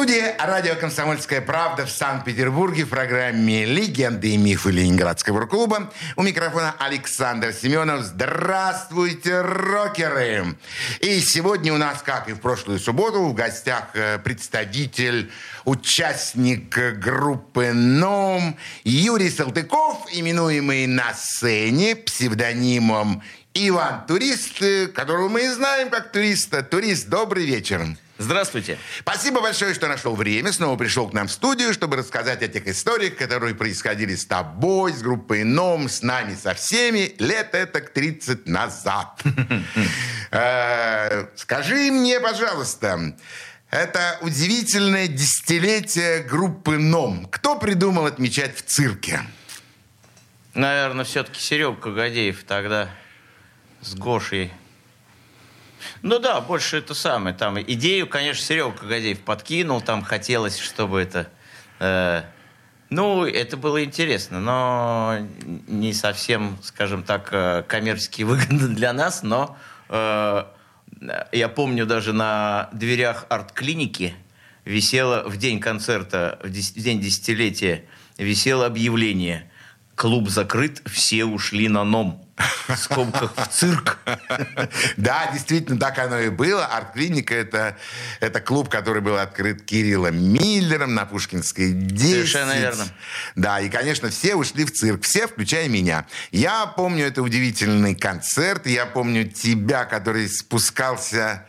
Студии радио «Комсомольская правда» в Санкт-Петербурге в программе «Легенды и мифы Ленинградского рок-клуба». У микрофона Александр Семенов. Здравствуйте, рокеры! И сегодня у нас, как и в прошлую субботу, в гостях э, представитель, участник группы «Ном» Юрий Салтыков, именуемый на сцене псевдонимом Иван Турист, э, которого мы и знаем как туриста. Турист, добрый вечер. Здравствуйте. Спасибо большое, что нашел время, снова пришел к нам в студию, чтобы рассказать о тех историях, которые происходили с тобой, с группой НОМ, с нами, со всеми лет это 30 назад. Э, скажи мне, пожалуйста, это удивительное десятилетие группы НОМ. Кто придумал отмечать в цирке? Наверное, все-таки Серега Кагадеев тогда с Гошей. Ну да, больше это самое. Там идею, конечно, Серега Кагадеев подкинул, там хотелось, чтобы это... Э, ну, это было интересно, но не совсем, скажем так, э, коммерчески выгодно для нас, но э, я помню даже на дверях арт-клиники висело в день концерта, в, дес, в день десятилетия, висело объявление «Клуб закрыт, все ушли на ном» в скобках в цирк. Да, действительно, так оно и было. Арт-клиника это, это клуб, который был открыт Кириллом Миллером на Пушкинской 10. Совершенно верно. Да, и, конечно, все ушли в цирк. Все, включая меня. Я помню это удивительный концерт. Я помню тебя, который спускался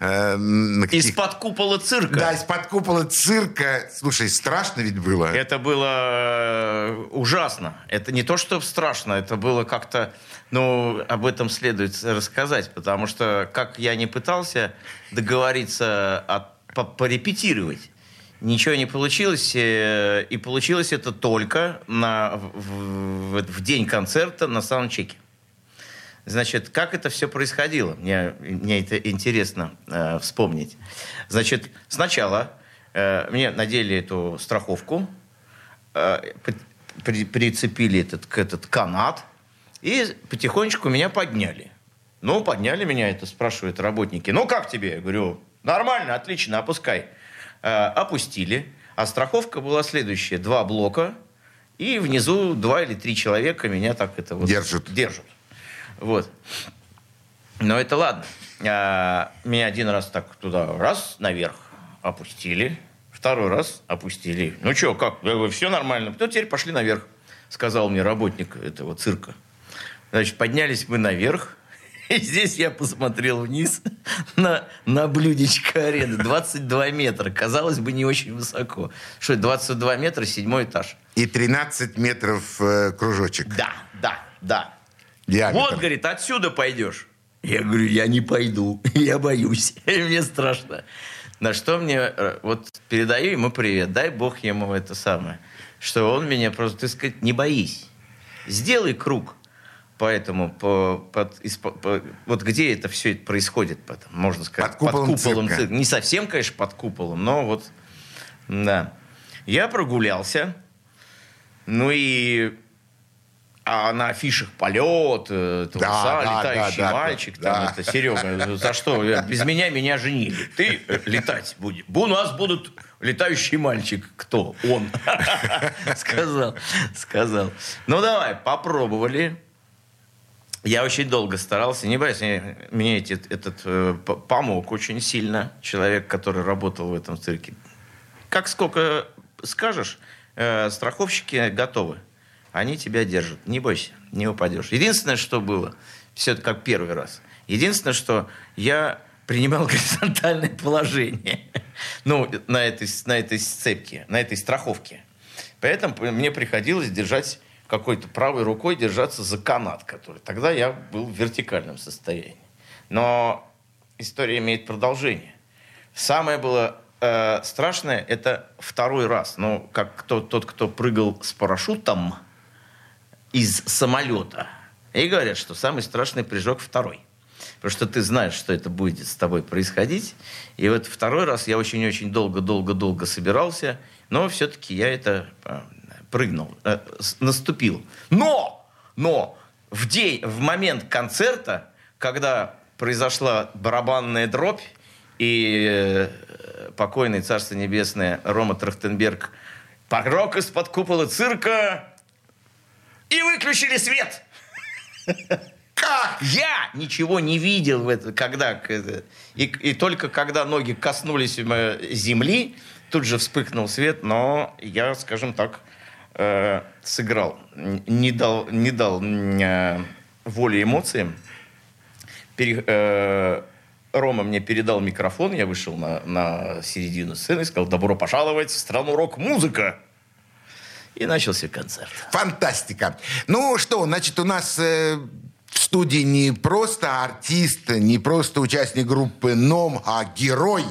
э, каких- Из-под купола цирка. Да, из-под купола цирка. Слушай, страшно ведь было. Это было э, ужасно. Это не то, что страшно, это было как-то... Ну, об этом следует рассказать, потому что, как я не пытался договориться, от- по- порепетировать, ничего не получилось. э, И получилось это только на, в, в- в день концерта на саундчеке. Значит, как это все происходило? Мне, мне это интересно э, вспомнить. Значит, сначала э, мне надели эту страховку, э, при- при- прицепили этот, к- этот канат и потихонечку меня подняли. Ну, подняли меня, это спрашивают работники. Ну, как тебе? Я говорю, нормально, отлично, опускай. Э, опустили. А страховка была следующая. Два блока, и внизу два или три человека меня так это вот Держат. держат. Вот. Но это ладно. А, меня один раз так туда, раз, наверх опустили. Второй раз опустили. Ну что, как? Я говорю, все нормально. Ну, теперь пошли наверх, сказал мне работник этого цирка. Значит, поднялись мы наверх. И здесь я посмотрел вниз на, на блюдечко арены. 22 метра. Казалось бы, не очень высоко. Что, это, 22 метра, седьмой этаж. И 13 метров э, кружочек. Да, да, да. Диаметр. Вот, говорит, отсюда пойдешь. Я говорю, я не пойду, я боюсь, мне страшно. На что мне, э, вот передаю ему привет, дай бог ему это самое, что он меня просто, так сказать, не боись. Сделай круг. Поэтому по, под, испо- по- вот где это все это происходит, потом, можно сказать, Под куполом цирка. цирка. Не совсем, конечно, под куполом, но вот, да. Я прогулялся, ну и а на афишах полет, э, Да, да, летающий да, да, мальчик, да. там это Серега, за что? Я- Без меня меня женили. Ты э, летать будешь. У нас будут летающий мальчик. Кто? Он. Сказал. Сказал. Ну давай, попробовали. Я очень долго старался, не боюсь, мне, этот э, п- помог очень сильно человек, который работал в этом цирке. Как сколько скажешь, э, страховщики готовы. Они тебя держат. Не бойся, не упадешь. Единственное, что было, все это как первый раз. Единственное, что я принимал горизонтальное положение ну, на, этой, на этой сцепке, на этой страховке. Поэтому мне приходилось держать какой-то правой рукой держаться за канат, который тогда я был в вертикальном состоянии. Но история имеет продолжение. Самое было э, страшное это второй раз. Ну, как кто, тот, кто прыгал с парашютом из самолета. И говорят, что самый страшный прыжок второй. потому что ты знаешь, что это будет с тобой происходить. И вот второй раз я очень-очень долго-долго-долго собирался, но все-таки я это э, прыгнул, э, наступил. Но, но в день, в момент концерта, когда произошла барабанная дробь, и э, покойный Царство Небесное Рома Трахтенберг порог из-под купола цирка и выключили свет. Как? Я ничего не видел в это, когда и, и только когда ноги коснулись э, земли, тут же вспыхнул свет, но я, скажем так, э, сыграл, не дал, не дал э, воли эмоциям. Пере- э, Рома мне передал микрофон, я вышел на, на середину сцены и сказал «Добро пожаловать в страну рок-музыка!» И начался концерт. Фантастика. Ну что, значит, у нас э, в студии не просто артист, не просто участник группы НОМ, а герой.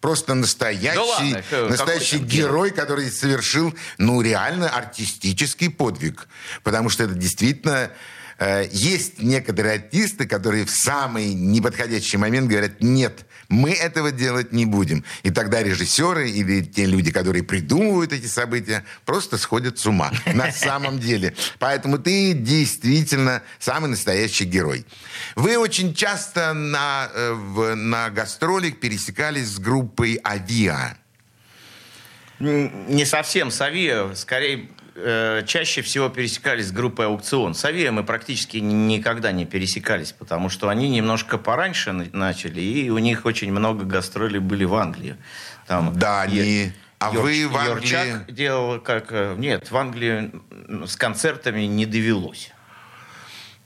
Просто настоящий, Да ладно, настоящий там герой, который совершил, ну, реально артистический подвиг. Потому что это действительно... э, есть некоторые артисты, которые в самый неподходящий момент говорят, нет, мы этого делать не будем. И тогда режиссеры или те люди, которые придумывают эти события, просто сходят с ума. На самом деле. Поэтому ты действительно самый настоящий герой. Вы очень часто на, э, на гастролях пересекались с группой «Авиа». Не совсем с Авиа, скорее э, чаще всего пересекались с группой «Аукцион». С Авиа мы практически ни- никогда не пересекались, потому что они немножко пораньше на- начали, и у них очень много гастролей были в Англии. Там Да, они- Е- а вы в Англии- Йорчак делал как... э, Нет, в Англии с концертами не довелось.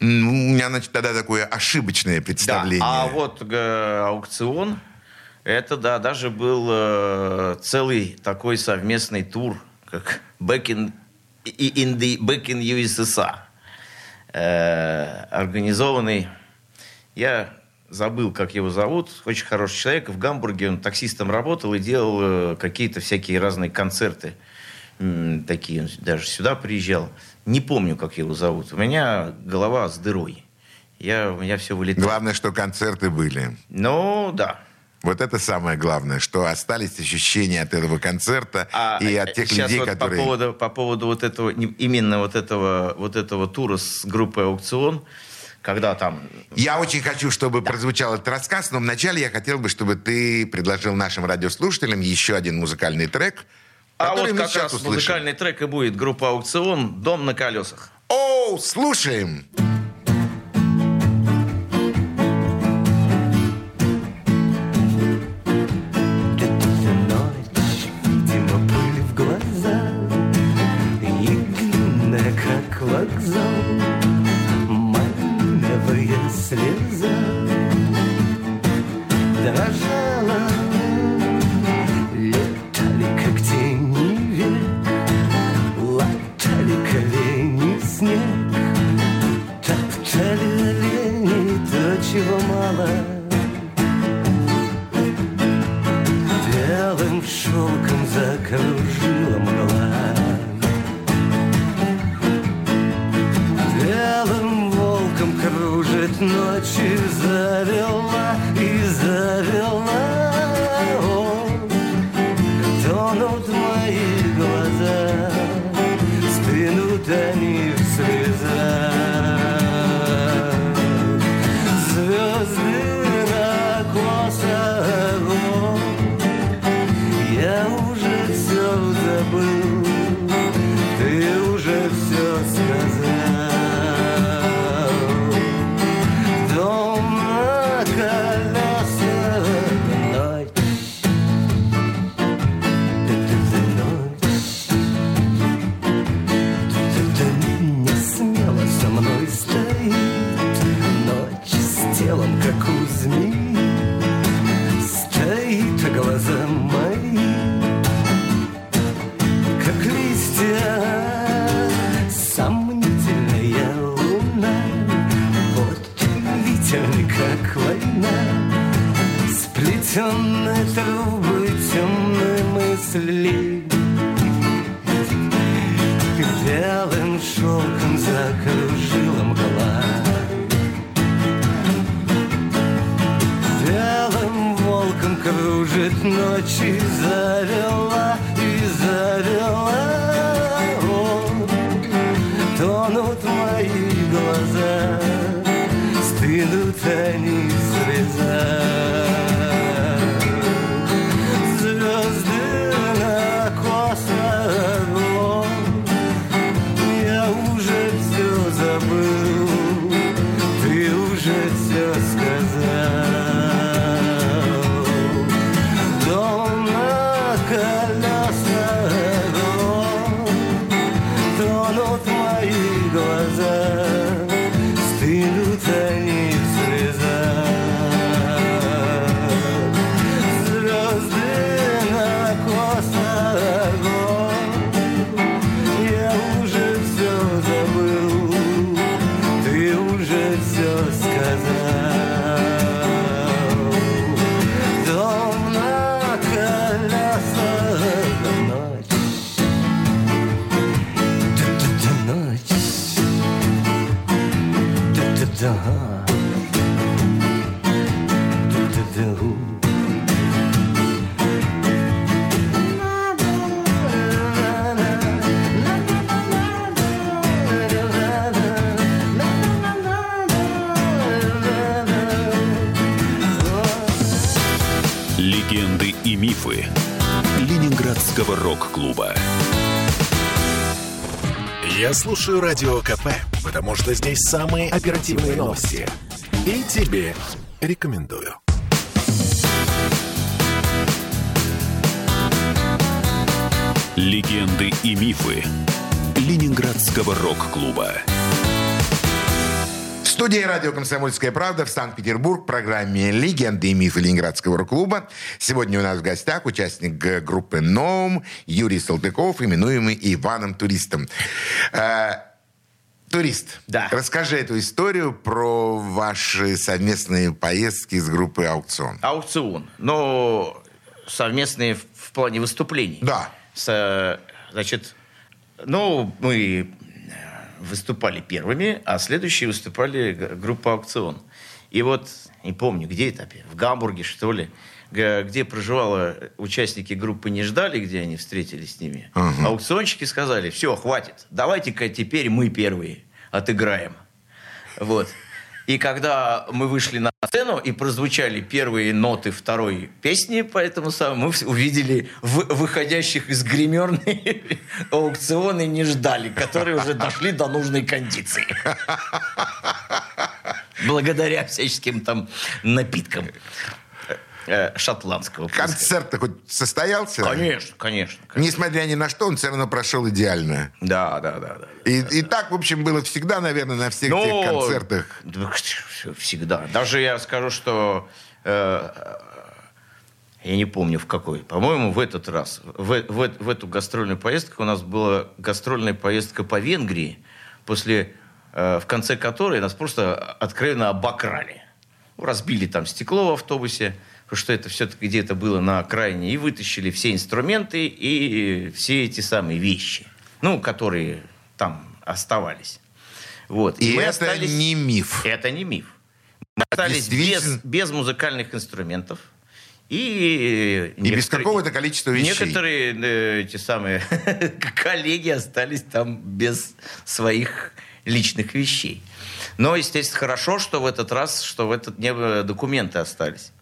М, У меня, значит, тогда такое ошибочное представление. Да, а вот э, аукцион, это, да, даже был э, целый такой совместный тур, как Back in, и- in the, back in USSR, э, организованный, я забыл, как его зовут, очень хороший человек, в Гамбурге он таксистом работал и делал э, какие-то всякие разные концерты, такие, он даже сюда приезжал. Не помню, как его зовут. У меня голова с дырой. Я, у меня все вылетает. Главное, что концерты были. Ну, да. Вот это самое главное, что остались ощущения от этого концерта и от тех А, людей, вот которые... По поводу, по поводу вот этого, именно вот этого, вот этого тура с группой «Аукцион», когда там... Я очень хочу, чтобы прозвучал этот рассказ, но вначале я хотел бы, чтобы ты предложил нашим радиослушателям еще один музыкальный трек, А вот как раз услышим. музыкальный трек и будет группа «Аукцион» «Дом на колесах». О, слушаем! Как вокзал Малиновая слеза слушаю Радио КП, потому что здесь самые оперативные новости. И тебе рекомендую. Легенды и мифы Ленинградского рок-клуба. Студии радио «Комсомольская правда» в Санкт-Петербург в программе «Легенды и мифы Ленинградского рок-клуба». Сегодня у нас в гостях участник группы «Ноум» Юрий Салтыков, именуемый Иваном Туристом. Э, Турист, Да. расскажи эту историю про ваши совместные поездки с группой «Аукцион». Аукцион. Но совместные в, в плане выступлений. Да. С, э, значит, ну, мы выступали первыми, а следующие выступали группа «Аукцион». И вот, не помню, где это в Гамбурге, что ли, где проживала участники группы не ждали, где они встретились с ними. Аукционщики сказали, все, хватит, давайте-ка теперь мы первые отыграем. Вот. И когда мы вышли на сцену и прозвучали первые ноты второй песни, поэтому самому мы увидели вы- выходящих из гримерной аукционы не ждали, которые уже дошли до нужной кондиции. Благодаря всяческим там напиткам э, шотландского. Концерт хоть состоялся? Конечно, конечно. конечно. Несмотря ни на что, он все равно прошел идеально. Да, да, да. да. И, и так, в общем, было всегда, наверное, на всех Ну, этих концертах. да, Всегда. Даже я скажу, что э, я не помню в какой. По-моему, в этот раз, в, в- в эту гастрольную поездку у нас была гастрольная поездка по Венгрии, после, э, в конце которой нас просто откровенно обокрали. Ну, Разбили там стекло в автобусе, потому что это все-таки где-то было на окраине, и вытащили все инструменты и все эти самые вещи, ну, которые там оставались. Вот. И мы это остались- не миф. Это не миф. Мы остались без, без музыкальных инструментов. И, И без какого-то количества вещей. Некоторые э, эти самые коллеги остались там без своих личных вещей. Но, естественно, хорошо, что в этот раз, что в этот дне э, документы остались.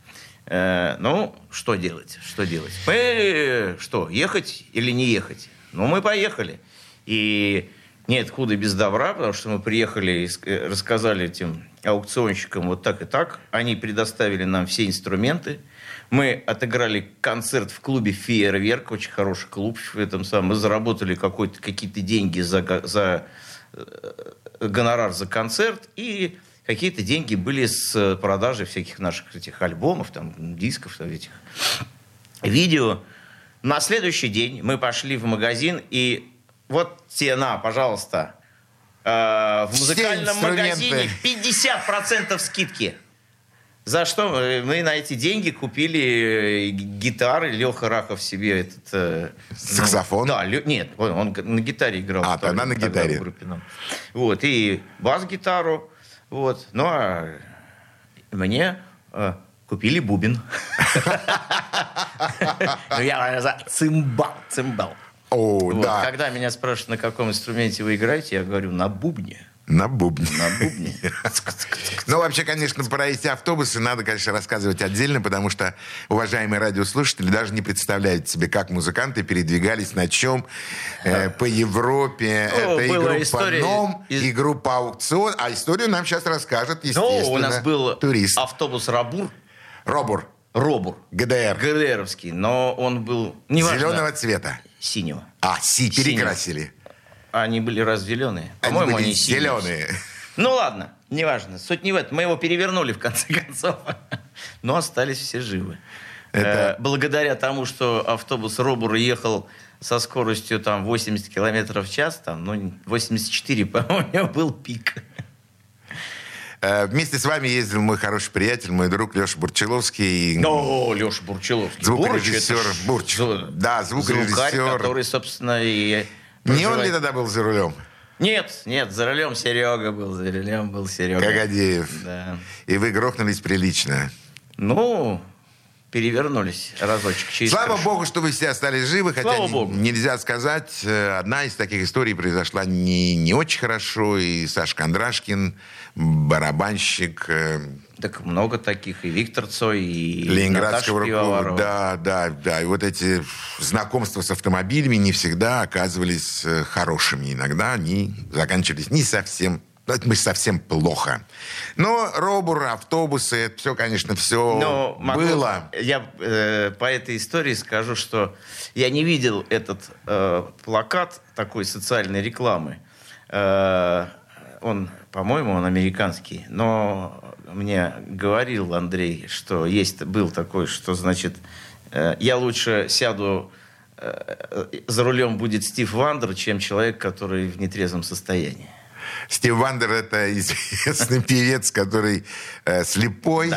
Э, ну, что делать? Что делать? Мы, что, ехать или не ехать? Ну, мы поехали. И нет худа без добра, потому что мы приехали и э, рассказали этим аукционщикам вот так и так. Они предоставили нам все инструменты. Мы отыграли концерт в клубе «Фейерверк», очень хороший клуб в этом самом. Мы заработали какие-то деньги за, за э, гонорар за концерт, и какие-то деньги были с продажи всяких наших этих альбомов, там, дисков, там, этих видео. На следующий день мы пошли в магазин, и вот тебе на, пожалуйста, э, в музыкальном магазине 50% скидки. За что э, мы на эти деньги купили э, гитары. Леха Рахов себе этот... э, Саксофон? ну, да, Лё- нет, он, он на гитаре играл. А, тогда на тогда гитаре. в группе нам. Вот, и бас-гитару. Вот. Ну, а мне э, Купили бубен. Ну, я за цимбал, цимбал. О, да, Когда меня спрашивают, на каком инструменте вы играете, я говорю, на бубне. На бубне. На бубне. Ну, вообще, конечно, про эти автобусы надо, конечно, рассказывать отдельно, потому что уважаемые радиослушатели даже не представляют себе, как музыканты передвигались, на чем э, по Европе. Ну, Это и группа история «Ном», и группа «Аукцион». А историю нам сейчас расскажет, Ну, естественно, у нас был турист. автобус Рабур, Робур, Робур, ГДР, ГДРовский, но он был неважно, зеленого цвета. синего. А, Си, Синего. Перекрасили. Они были раз зеленые. Они По-моему, они синие. зеленые. Ну ладно, неважно. Суть не в этом. Мы его перевернули в конце концов. Но остались все живы. Это- Э, Благодаря тому, что автобус Робур ехал со скоростью там 80 километров в час, там, ну, 84, по-моему, был пик. Э, Вместе с вами ездил мой хороший приятель, мой друг Леша Бурчеловский. О, Леша Бурчеловский. Звукорежиссер Бурч, это Бурч. Да, звукорежиссер. Звукарь, который, собственно, и... Не он ли тогда был за рулем? Нет, нет, за рулем Серега был, за рулем был Серега. Кагадеев. Да. И вы грохнулись прилично. Ну, перевернулись разочек. Через Слава крышу. богу, что вы все остались живы, хотя Слава богу. нельзя сказать. э, Одна из таких историй произошла не, не очень хорошо. И Саш Кондрашкин, барабанщик э, Так много таких. И Виктор Цой, и Ленинградского. Пивоварова. Да, да, да. И вот эти знакомства с автомобилями не всегда оказывались э, хорошими. Иногда они заканчивались не совсем это мы совсем плохо. Но робур, автобусы, это все, конечно, все Но могу- было. Я э, по этой истории скажу, что я не видел этот э, плакат такой социальной рекламы. Э, он, по-моему, он американский, но мне говорил Андрей, что есть был такой, что значит э, я лучше сяду э, э, за рулем будет Стив Вандер, чем человек, который в нетрезвом состоянии. Стив Вандер это известный певец, который э, слепой,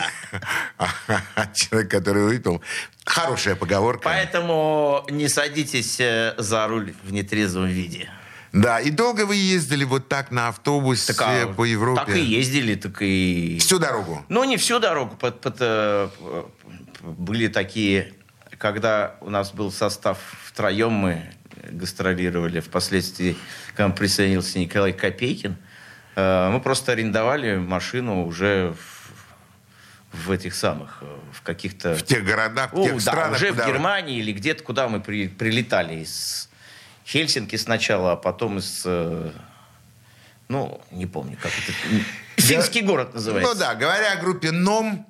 а человек, который выпил. Хорошая поговорка. Поэтому не садитесь э, за руль в нетрезвом виде. Да, и долго вы ездили вот так на автобусе а по Европе? Так и ездили, так и... Всю дорогу? Ну, не всю дорогу. под- под, э, были такие, когда у нас был состав втроем, мы гастролировали. Впоследствии к нам присоединился Николай Копейкин. Э, Мы просто арендовали машину уже в, в этих самых, э, в каких-то... В тех городах, в О, тех да, странах, уже куда в Германии или где-то, куда мы при- прилетали из Хельсинки сначала, а потом из... э, ну, не помню, как это... Финский город называется. Ну да, говоря о группе НОМ,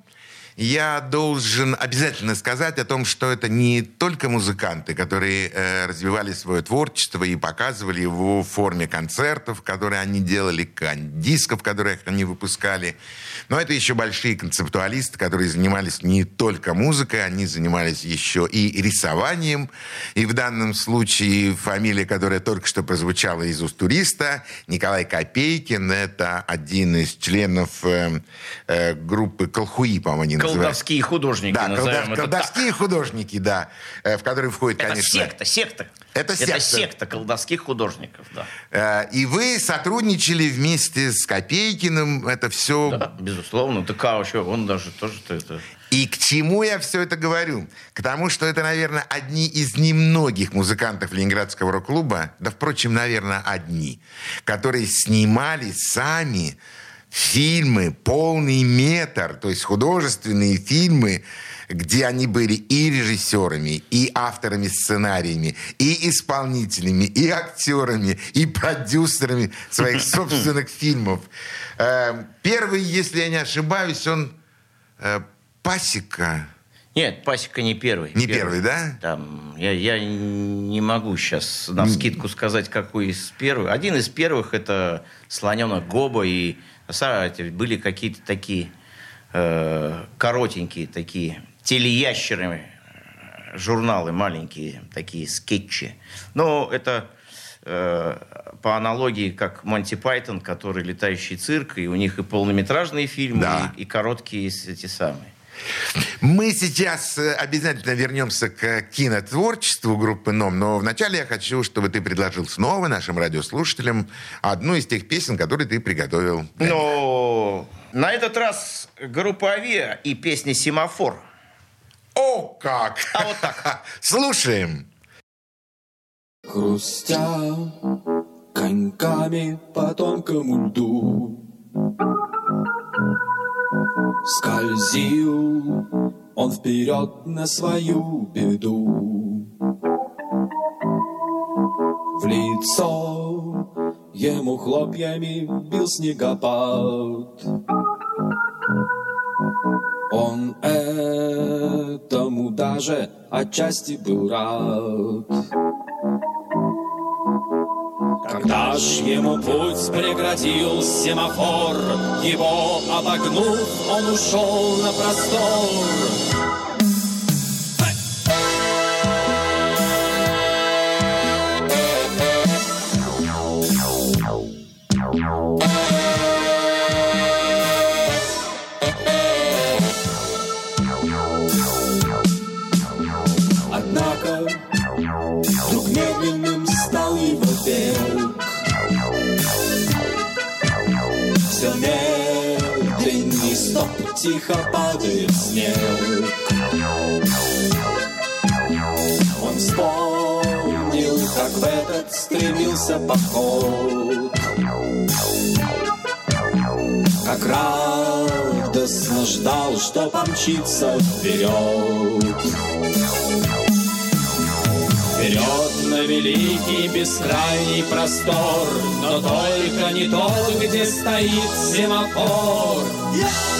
я должен обязательно сказать о том, что это не только музыканты, которые э, развивали свое творчество и показывали его в форме концертов, которые они делали, дисков, которые они выпускали. Но это еще большие концептуалисты, которые занимались не только музыкой, они занимались еще и рисованием. И в данном случае фамилия, которая только что прозвучала из уст туриста, Николай Копейкин, это один из членов э, э, группы Колхуи, по-моему. Колдовские художники, Да, назовем колдов- это так. колдовские художники, да, в которые входит, Это конечно... секта, секта. Это секта. Это секта колдовских художников, да. Э, И вы сотрудничали вместе с Копейкиным, это все... Да, безусловно. Так а что, он даже тоже-то это... И к чему я все это говорю? К тому, что это, наверное, одни из немногих музыкантов Ленинградского рок-клуба, да, впрочем, наверное, одни, которые снимали сами фильмы полный метр, то есть художественные фильмы, где они были и режиссерами, и авторами сценариями, и исполнителями, и актерами, и продюсерами своих собственных фильмов. Э, Первый, если я не ошибаюсь, он э, Пасека. Нет, Пасека не первый. Не первый, да? Там, я, я не могу сейчас на скидку сказать, какой из первых. Один из первых это слоненок Гоба и кстати, были какие-то такие э, коротенькие такие телеящеры, э, журналы маленькие, такие скетчи. Но это э, по аналогии как Монти Пайтон, который летающий цирк, и у них и полнометражные фильмы, Да. и, и короткие эти самые. Мы сейчас э, обязательно вернемся к кинотворчеству группы НОМ, но вначале я хочу, чтобы ты предложил снова нашим радиослушателям одну из тех песен, которые ты приготовил. Но На этот раз группа Авиа и песня «Семафор». О, как! А вот так. Слушаем. Хрустя коньками по тонкому льду Скользил он вперед на свою беду. В лицо ему хлопьями бил снегопад. Он этому даже отчасти был рад когда ж ему путь преградил семафор, Его обогнув, он ушел на простор. Тихо падает снег. Он вспомнил, как в этот стремился поход. Как радостно ждал, что помчится вперед. Вперед на великий бескрайний простор, но только не тот, где стоит семафор. И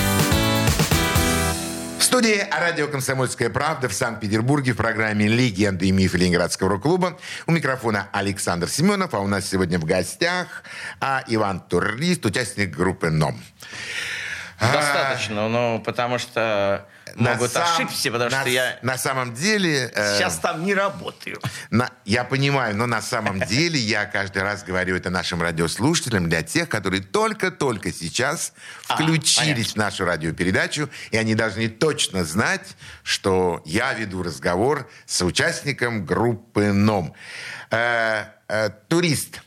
Студии радио «Комсомольская правда» в Санкт-Петербурге в программе «Легенды и мифы Ленинградского рок-клуба». У микрофона Александр Семенов, а у нас сегодня в гостях а, Иван Турист, участник группы «НОМ». А, Достаточно, ну, потому что на могут сам- ошибся, потому на, что я На самом деле... э, сейчас там не работаю. На- я понимаю, но на самом деле я каждый раз говорю это нашим радиослушателям, для тех, которые только-только сейчас А, включились в нашу радиопередачу, и они должны точно знать, что я веду разговор с участником группы НОМ. Э, э, турист.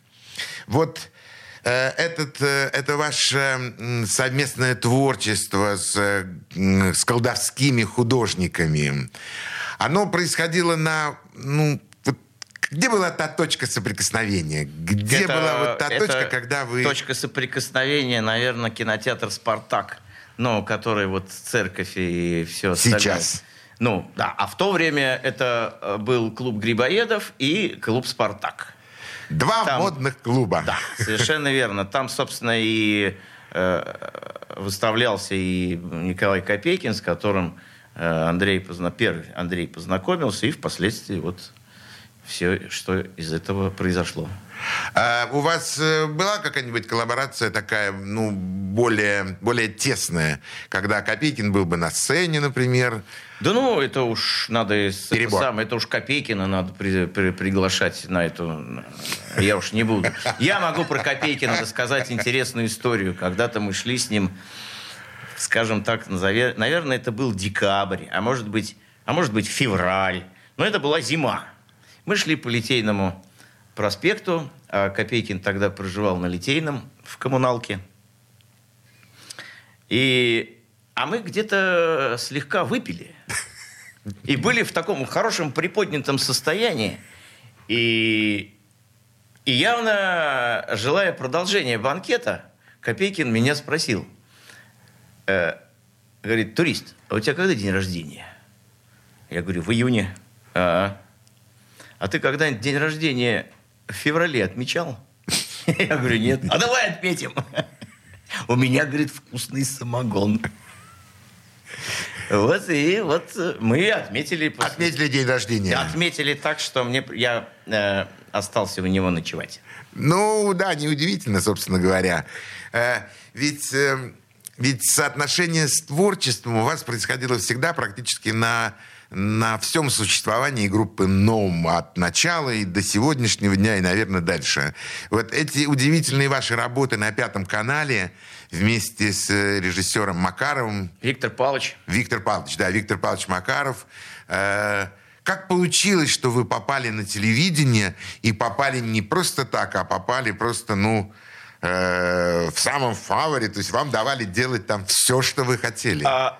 Вот этот, э, это ваше совместное творчество с, э, с колдовскими художниками, оно происходило на, ну, где была та точка соприкосновения? Где Это- была вот та точка, когда вы... Точка соприкосновения, наверное, кинотеатр «Спартак», ну, который вот церковь и все остальное. Сейчас. Ну, да. А в то время это э, был клуб Грибоедов и клуб «Спартак». Два там- модных клуба. Да, совершенно верно. Там, собственно, и э, выставлялся и Николай Копейкин, с которым э, Андрей позна... первый Андрей познакомился, и впоследствии вот все, что из этого произошло. А у вас э, была какая-нибудь коллаборация такая, ну, более, более тесная, когда Копейкин был бы на сцене, например? Да ну, это уж надо... Это, самое, это уж Копейкина надо при- при- приглашать на эту... Я уж не буду. Я могу про Копейкина рассказать интересную историю. Когда-то мы шли с ним, скажем так, назове- наверное, это был декабрь, а может быть, а может быть февраль. Но это была зима. Мы шли по Литейному проспекту, а Копейкин тогда проживал на Литейном в коммуналке. И, а мы где-то слегка выпили. И были в таком хорошем приподнятом состоянии. И, и явно, желая продолжения банкета, Копейкин меня спросил. э, говорит, турист, а у тебя когда день рождения? Я говорю, в июне. А, а ты когда-нибудь день рождения в феврале отмечал? Я говорю, нет. А давай отметим. У меня, говорит, вкусный самогон. Вот и вот э, мы отметили... Отметили день рождения. Отметили так, что мне я э, остался у него ночевать. Ну, да, неудивительно, собственно говоря. Э, ведь, э, ведь соотношение с творчеством у вас происходило всегда практически на, на всем существовании группы «Ном» от начала и до сегодняшнего дня, и, наверное, дальше. Вот эти удивительные ваши работы на Пятом канале вместе с э, режиссером Макаровым, Виктор Павлович. Виктор Павлович, да, Виктор Павлович Макаров. Э, как получилось, что вы попали на телевидение и попали не просто так, а попали просто, ну, э, в самом фаворе, то есть вам давали делать там все, что вы хотели. А,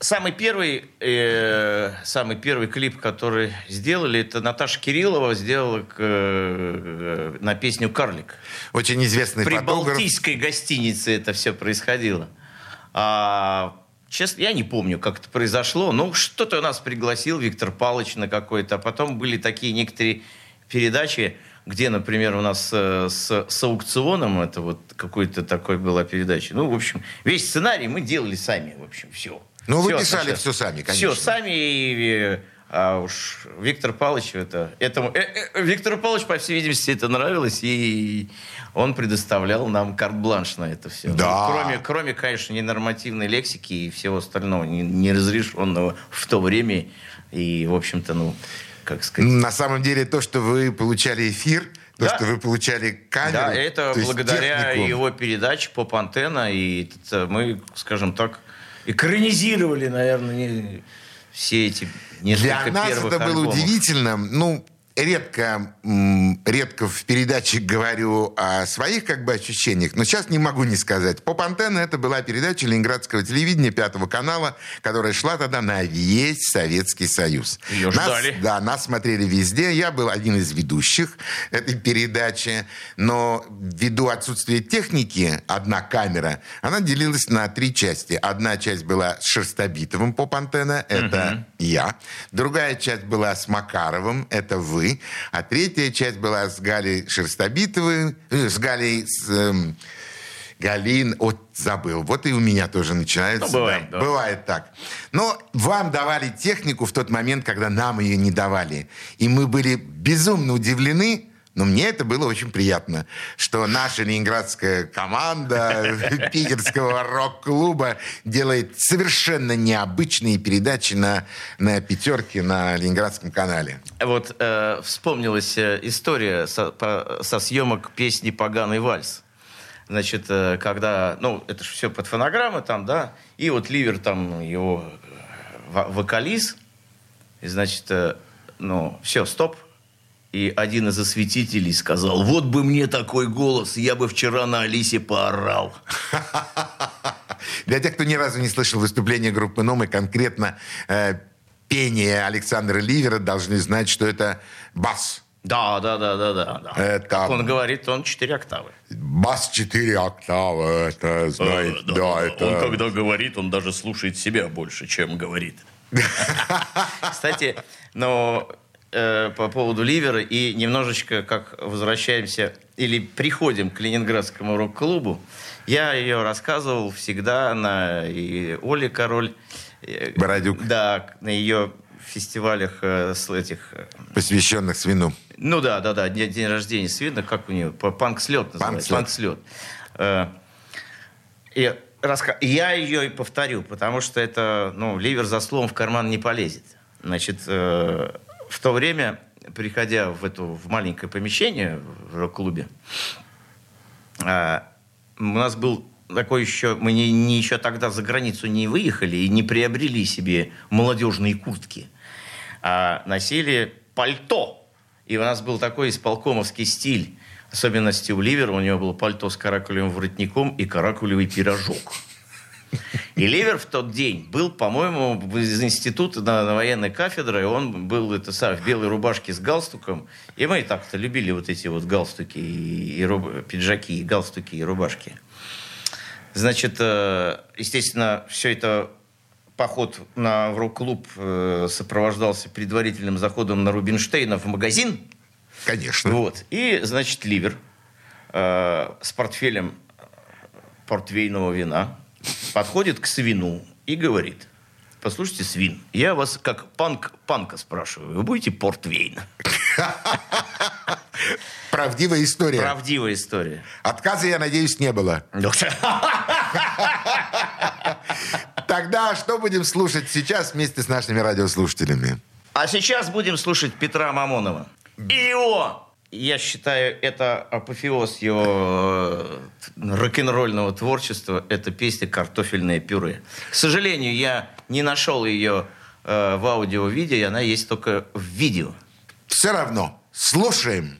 самый первый, э, самый первый клип, который сделали, это Наташа Кириллова сделала к, э, на песню «Карлик». Очень известный При фотограф. Балтийской гостинице это все происходило. А, честно, я не помню, как это произошло. Ну, что-то нас пригласил Виктор Павлович на какой-то. А потом были такие некоторые передачи, где, например, у нас э, с, с аукционом, это вот какой-то такой была передача. Ну, в общем, весь сценарий мы делали сами, в общем, все. Ну, вы писали всё сами, конечно. Все сами. И, э, а уж Виктор Павлович это... Этому, э, э, Виктору Павловичу, по всей видимости, это нравилось, и он предоставлял нам карт-бланш на это все. Да. кроме, кроме, конечно, ненормативной лексики и всего остального, не- неразрешенного в то время. И, в общем-то, ну, как сказать... На самом деле то, что вы получали эфир, то, Да. что вы получали камеру. Да, это благодаря его передаче поп-антенна, и это мы, скажем так, экранизировали, наверное, не- все эти несколько Для нас первых это было альбомов. удивительно. Ну, редко, редко в передаче говорю о своих как бы ощущениях, но сейчас не могу не сказать. Поп-антенна это была передача Ленинградского телевидения Пятого канала, которая шла тогда на весь Советский Союз. Её Нас- ждали. Да, нас смотрели везде. Я был один из ведущих этой передачи. Но ввиду отсутствия техники, одна камера, она делилась на три части. Одна часть была с Шерстобитовым поп-антенна, это я. Другая часть была с Макаровым, это вы. А третья часть была с Галей Шерстобитовой, э, с Галей... С, эм, Галин, вот забыл. Вот и у меня тоже начинается. Ну, бывает, да. Бывает так. Но вам давали технику в тот момент, когда нам ее не давали. И мы были безумно удивлены, но мне это было очень приятно, что наша ленинградская команда питерского рок-клуба делает совершенно необычные передачи на, на пятерке на Ленинградском канале. Вот э, вспомнилась э, история со, по- со съемок песни «Поганый вальс». Значит, э, когда, ну, это же все под фонограммы там, да, и вот Ливер там, его э, во- вокалист, и, значит, ну, все, стоп. И один из осветителей сказал, вот бы мне такой голос, я бы вчера на Алисе поорал. Для тех, кто ни разу не слышал выступления группы «Ном» и конкретно э, пение Александра Ливера, должны знать, что это бас. Да, да, да, да, да. да. Это- Как он говорит, он четыре октавы. Бас 4 октавы, это, знаете, Э, да, это... Он когда говорит, он даже слушает себя больше, чем говорит. Кстати, но э, по поводу Ливера и немножечко как возвращаемся или приходим к Ленинградскому рок-клубу, я ее рассказывал всегда на и Оле Король. э, Бородюк. Да, на ее фестивалях э, с этих... Посвященных свину. Ну да, да, да, день, день рождения Свина, как у нее, панк-слет называется. Панк-слет. И раска- я ее и повторю, потому что это, ну, ливер за словом в карман не полезет. Значит, э, в то время, приходя в это в маленькое помещение в рок-клубе, а, у нас был такой еще, мы не, не еще тогда за границу не выехали и не приобрели себе молодежные куртки, а носили пальто. И у нас был такой исполкомовский стиль. Особенностью у Ливера у него было пальто с каракулевым воротником и каракулевый пирожок. И Ливер в тот день был, по-моему, из института на, на военной кафедре. Он был это, сам, в белой рубашке с галстуком. И мы так-то любили вот эти вот галстуки, и, и руб- пиджаки, и галстуки, и рубашки. Значит, э, естественно, все это поход на в рок-клуб э, сопровождался предварительным заходом на Рубинштейна в магазин. Конечно. Вот. И, значит, ливер э, с портфелем портвейного вина подходит к свину и говорит, послушайте, свин, я вас как панк панка спрашиваю, вы будете портвейн? Правдивая история. Правдивая история. Отказа, я надеюсь, не было. Тогда что будем слушать сейчас вместе с нашими радиослушателями? А сейчас будем слушать Петра Мамонова. И его, я считаю, это апофеоз его э, рок-н-ролльного творчества. Это песня «Картофельное пюре». К сожалению, я не нашел ее э, в аудио-видео, и она есть только в видео. Все равно. Слушаем.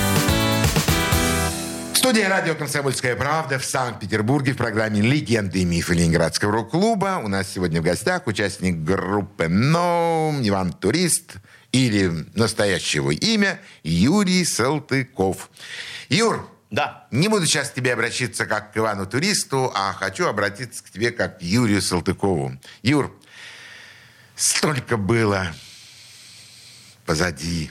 Студии радио «Комсомольская правда» в Санкт-Петербурге в программе «Легенды и мифы Ленинградского рок-клуба». У нас сегодня в гостях участник группы «Ном» Иван Турист или настоящего имя Юрий Салтыков. Юр, Да. не буду сейчас к тебе обращаться как к Ивану Туристу, а хочу обратиться к тебе как к Юрию Салтыкову. Юр, столько было позади.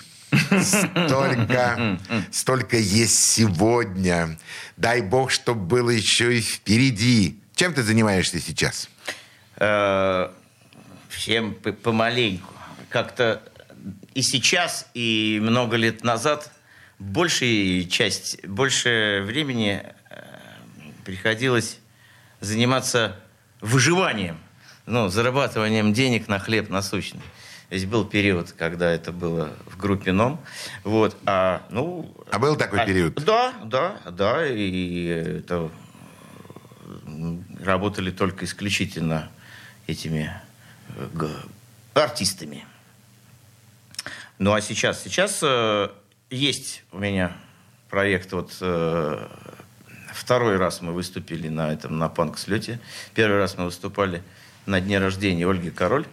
Столько, столько есть сегодня. Дай бог, чтобы было еще и впереди. Чем ты занимаешься сейчас? Э, Всем помаленьку. Как-то и сейчас, и много лет назад большая часть, больше времени э, приходилось заниматься выживанием, ну, зарабатыванием денег на хлеб насущный. То есть был период, когда это было в группе НОМ. Вот, а, ну, А был такой а- период? Да, да, да. И это работали только исключительно этими э, артистами. Ну а сейчас, сейчас э, есть у меня проект вот э, второй раз мы выступили на этом на панк-слете. Первый раз мы выступали на дне рождения Ольги Король,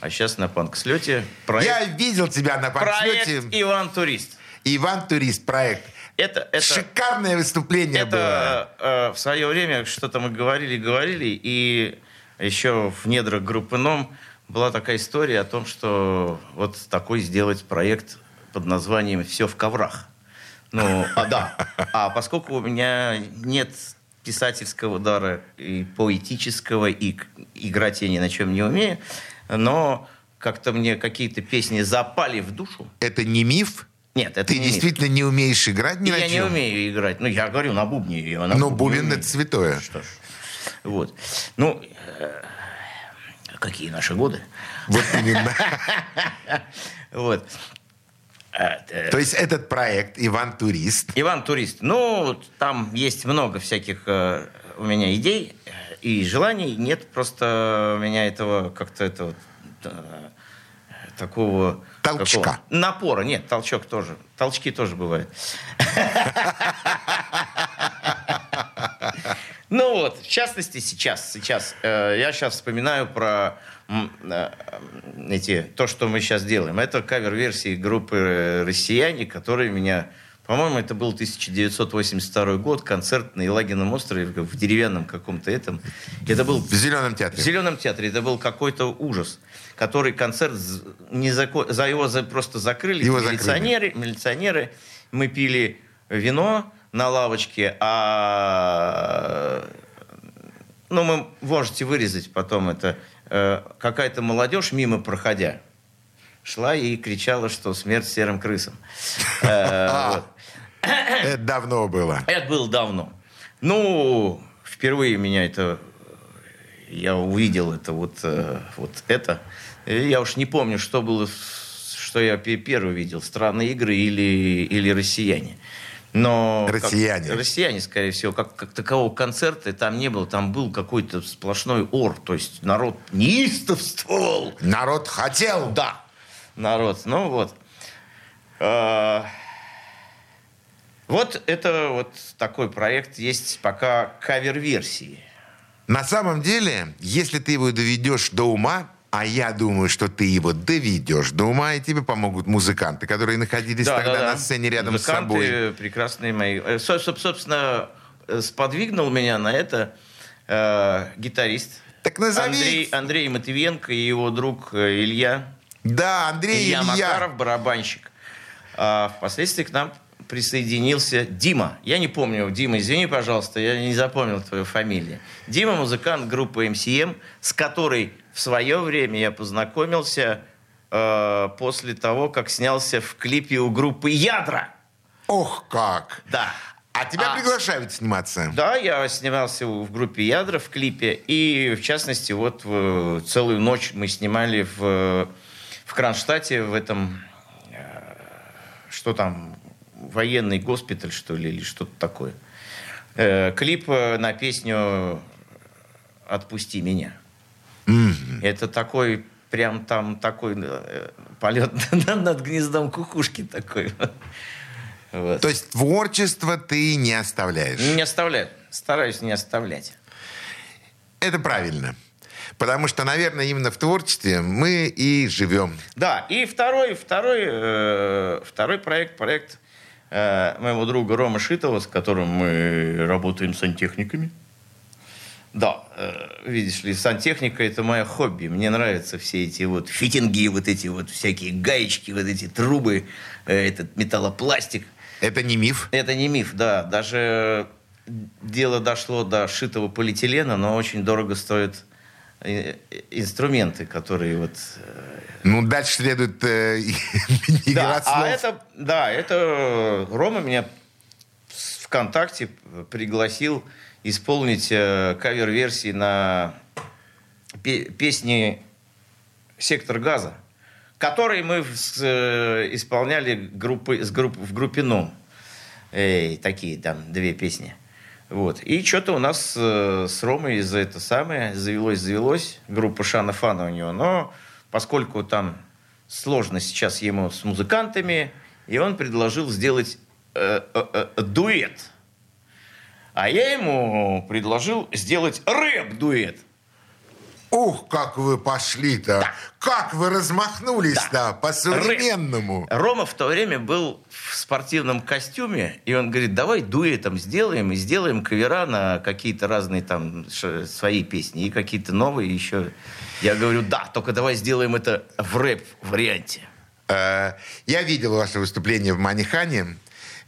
а сейчас на панк-слете проект, Я видел тебя на проект подсчете. Иван Турист. Иван Турист проект. Это, это, Шикарное выступление было. это э, в свое время что-то мы говорили, говорили, и еще в недрах группы НОМ была такая история о том, что вот такой сделать проект под названием «Все в коврах». Ну, а да. А поскольку у меня нет писательского дара и поэтического, и играть я ни на чем не умею, но как-то мне какие-то песни запали в душу. Это не миф? Нет, это Ты не миф. действительно не умеешь играть ни на Я не чем? умею играть. Ну, я говорю на бубне. Я на Но бубне бубен умею. это святое. Что ж. Вот. Ну, э, какие наши годы? Вот именно. Вот. Э, э, То есть этот проект «Иван Турист» Иван Турист. Ну, там есть много всяких у меня идей и желаний. Нет, просто у меня этого как-то этого э, такого... Толчка. какого- напора. Нет, толчок тоже. Толчки тоже бывают. Ну вот, в частности, сейчас, сейчас, э, я сейчас вспоминаю про э, эти, то, что мы сейчас делаем. Это кавер-версии группы «Россияне», которые меня, по-моему, это был 1982 год, концерт на Елагином острове в в деревянном каком-то этом. Это был в Зеленом в театре. Зеленом театре это был какой-то ужас, который концерт не зако- за его за- просто закрыли Его милиционеры, милиционеры. Мы пили вино на лавочке, а ну мы можете вырезать потом это э, какая-то молодежь мимо проходя шла и кричала, что смерть серым крысам. Э, вот. Это давно было. Это было давно. Ну, впервые меня это... Я увидел это вот, э, вот это. Я уж не помню, что было, что я пе- первый видел. Странные игры или, или россияне. Но как- Россияне. россияне, скорее всего, как, как такового концерта там не было. Там был какой-то сплошной ор. То есть народ неистовствовал. Народ хотел. Да, народ. Ну вот. А, Вот это вот такой проект есть пока кавер-версии. На самом деле, если ты его доведешь до ума, а я думаю, что ты его доведешь до ума, и тебе помогут музыканты, которые находились тогда на сцене рядом с Музыканты собой. прекрасные мои. Э, со- со- Собственно, э, сподвигнул меня на это э, гитарист Так назови. Андрей, Андрей Матвиенко и его друг э, Илья. Да, Андрей Илья Илья. Макаров, барабанщик. А впоследствии к нам присоединился Дима. Я не помню, Дима, извини, пожалуйста, я не запомнил твою фамилию. Дима музыкант группы МСМ, с которой в свое время я познакомился э, после того, как снялся в клипе у группы Ядра. Ох, как. Да. А тебя А- приглашают сниматься. Да, я снимался в группе Ядра в клипе. И, в частности, вот в- целую ночь мы снимали в, в Кронштадте, в этом, э, что там, военный госпиталь, что ли, или что-то такое. Э, Клип э, на песню «Отпусти меня». Это такой, прям там такой э, полет над гнездом кукушки такой. Вот. То есть творчество ты не оставляешь. Не оставляю. Стараюсь не оставлять. Это правильно. Потому что, наверное, именно в творчестве мы и живем. Да, и второй, второй, э, второй проект, проект э, моего друга Рома Шитова, с которым мы работаем сантехниками. Да, э, видишь ли, сантехника это мое хобби. Мне нравятся все эти вот фитинги, вот эти вот всякие гаечки, вот эти трубы, э, этот металлопластик. Это не миф. Это не миф, да. Даже дело дошло до шитого полиэтилена, но очень дорого стоят э, инструменты, которые вот... э, Ну, дальше следует э, Да, а это, да, это Рома меня ВКонтакте пригласил исполнить э, кавер-версии на пе- песни «Сектор газа», которые мы с- э, исполняли группы, с групп, в группе «Ном». Эй, такие там две песни. Вот. И что-то у нас э, с Ромой за это самое завелось-завелось. Группа Шана Фана у него. Но поскольку там сложно сейчас ему с музыкантами, и он предложил сделать э, э, э, дуэт. А я ему предложил сделать рэп-дуэт. Ух, как вы пошли-то! Как вы размахнулись-то по-современному! Рома в то время был в спортивном костюме, и он говорит, давай дуэтом сделаем, и сделаем кавера на какие-то разные там свои песни, и какие-то новые еще. Я говорю, да, только давай сделаем это в рэп-варианте. Э, Я видел ваше выступление в Манихане,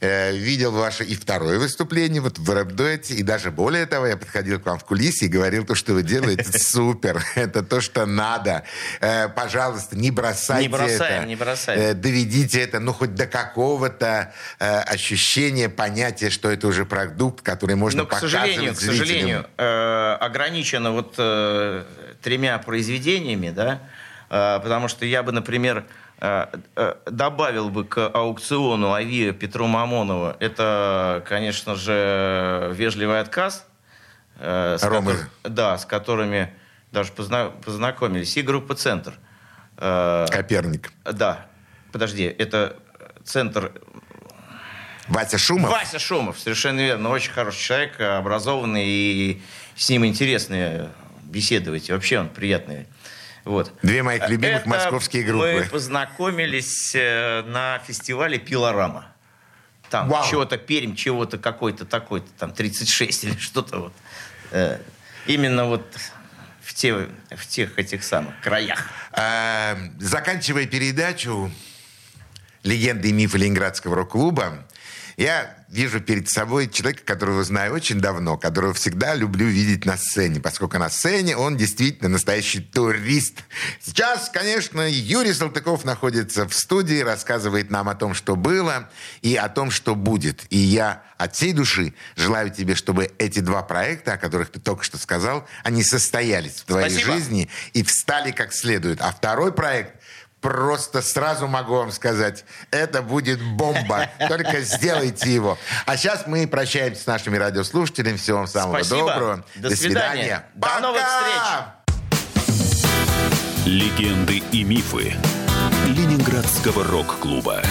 э, видел ваше и второе выступление вот в рэп-дуэте, и даже более того, я подходил к вам в кулисе и говорил, то, что вы делаете, супер, это то, что надо. Э, Пожалуйста, не бросайте Не бросаем, это. не бросаем. Э, Доведите это, ну, хоть до какого-то э, ощущения, понятия, что это уже продукт, который можно Но, к показывать сожалению, к зрителям. сожалению, э, ограничено вот э, тремя произведениями, да, Э, потому что я бы, например, добавил бы к аукциону Авиа Петру Мамонова, это, конечно же, вежливый отказ, э, с Ромы. котор- да, с которыми даже позна- познакомились, и группа «Центр». Э, Коперник. да, подожди, это центр Вася Шумов. Вася Шумов, совершенно верно. Очень хороший человек, образованный, и с ним интересно беседовать. И вообще он приятный. Вот. Две моих любимых Это московские группы. Мы познакомились э, на фестивале «Пилорама». Там Вау. чего-то Пермь, чего-то какой-то такой-то, там 36 или что-то вот. Э, Именно вот в, те, в тех этих самых краях. Э, Заканчивая передачу «Легенды и мифы Ленинградского рок-клуба», я вижу перед собой человека, которого знаю очень давно, которого всегда люблю видеть на сцене, поскольку на сцене он действительно настоящий турист. Сейчас, конечно, Юрий Салтыков находится в студии, рассказывает нам о том, что было, и о том, что будет. И я от всей души желаю тебе, чтобы эти два проекта, о которых ты только что сказал, они состоялись в твоей Спасибо. жизни и встали как следует. А второй проект Просто сразу могу вам сказать, это будет бомба. Только сделайте его. А сейчас мы прощаемся с нашими радиослушателями. Всего вам самого Спасибо. доброго. До свидания. До Пока! новых встреч. Легенды и мифы Ленинградского рок-клуба.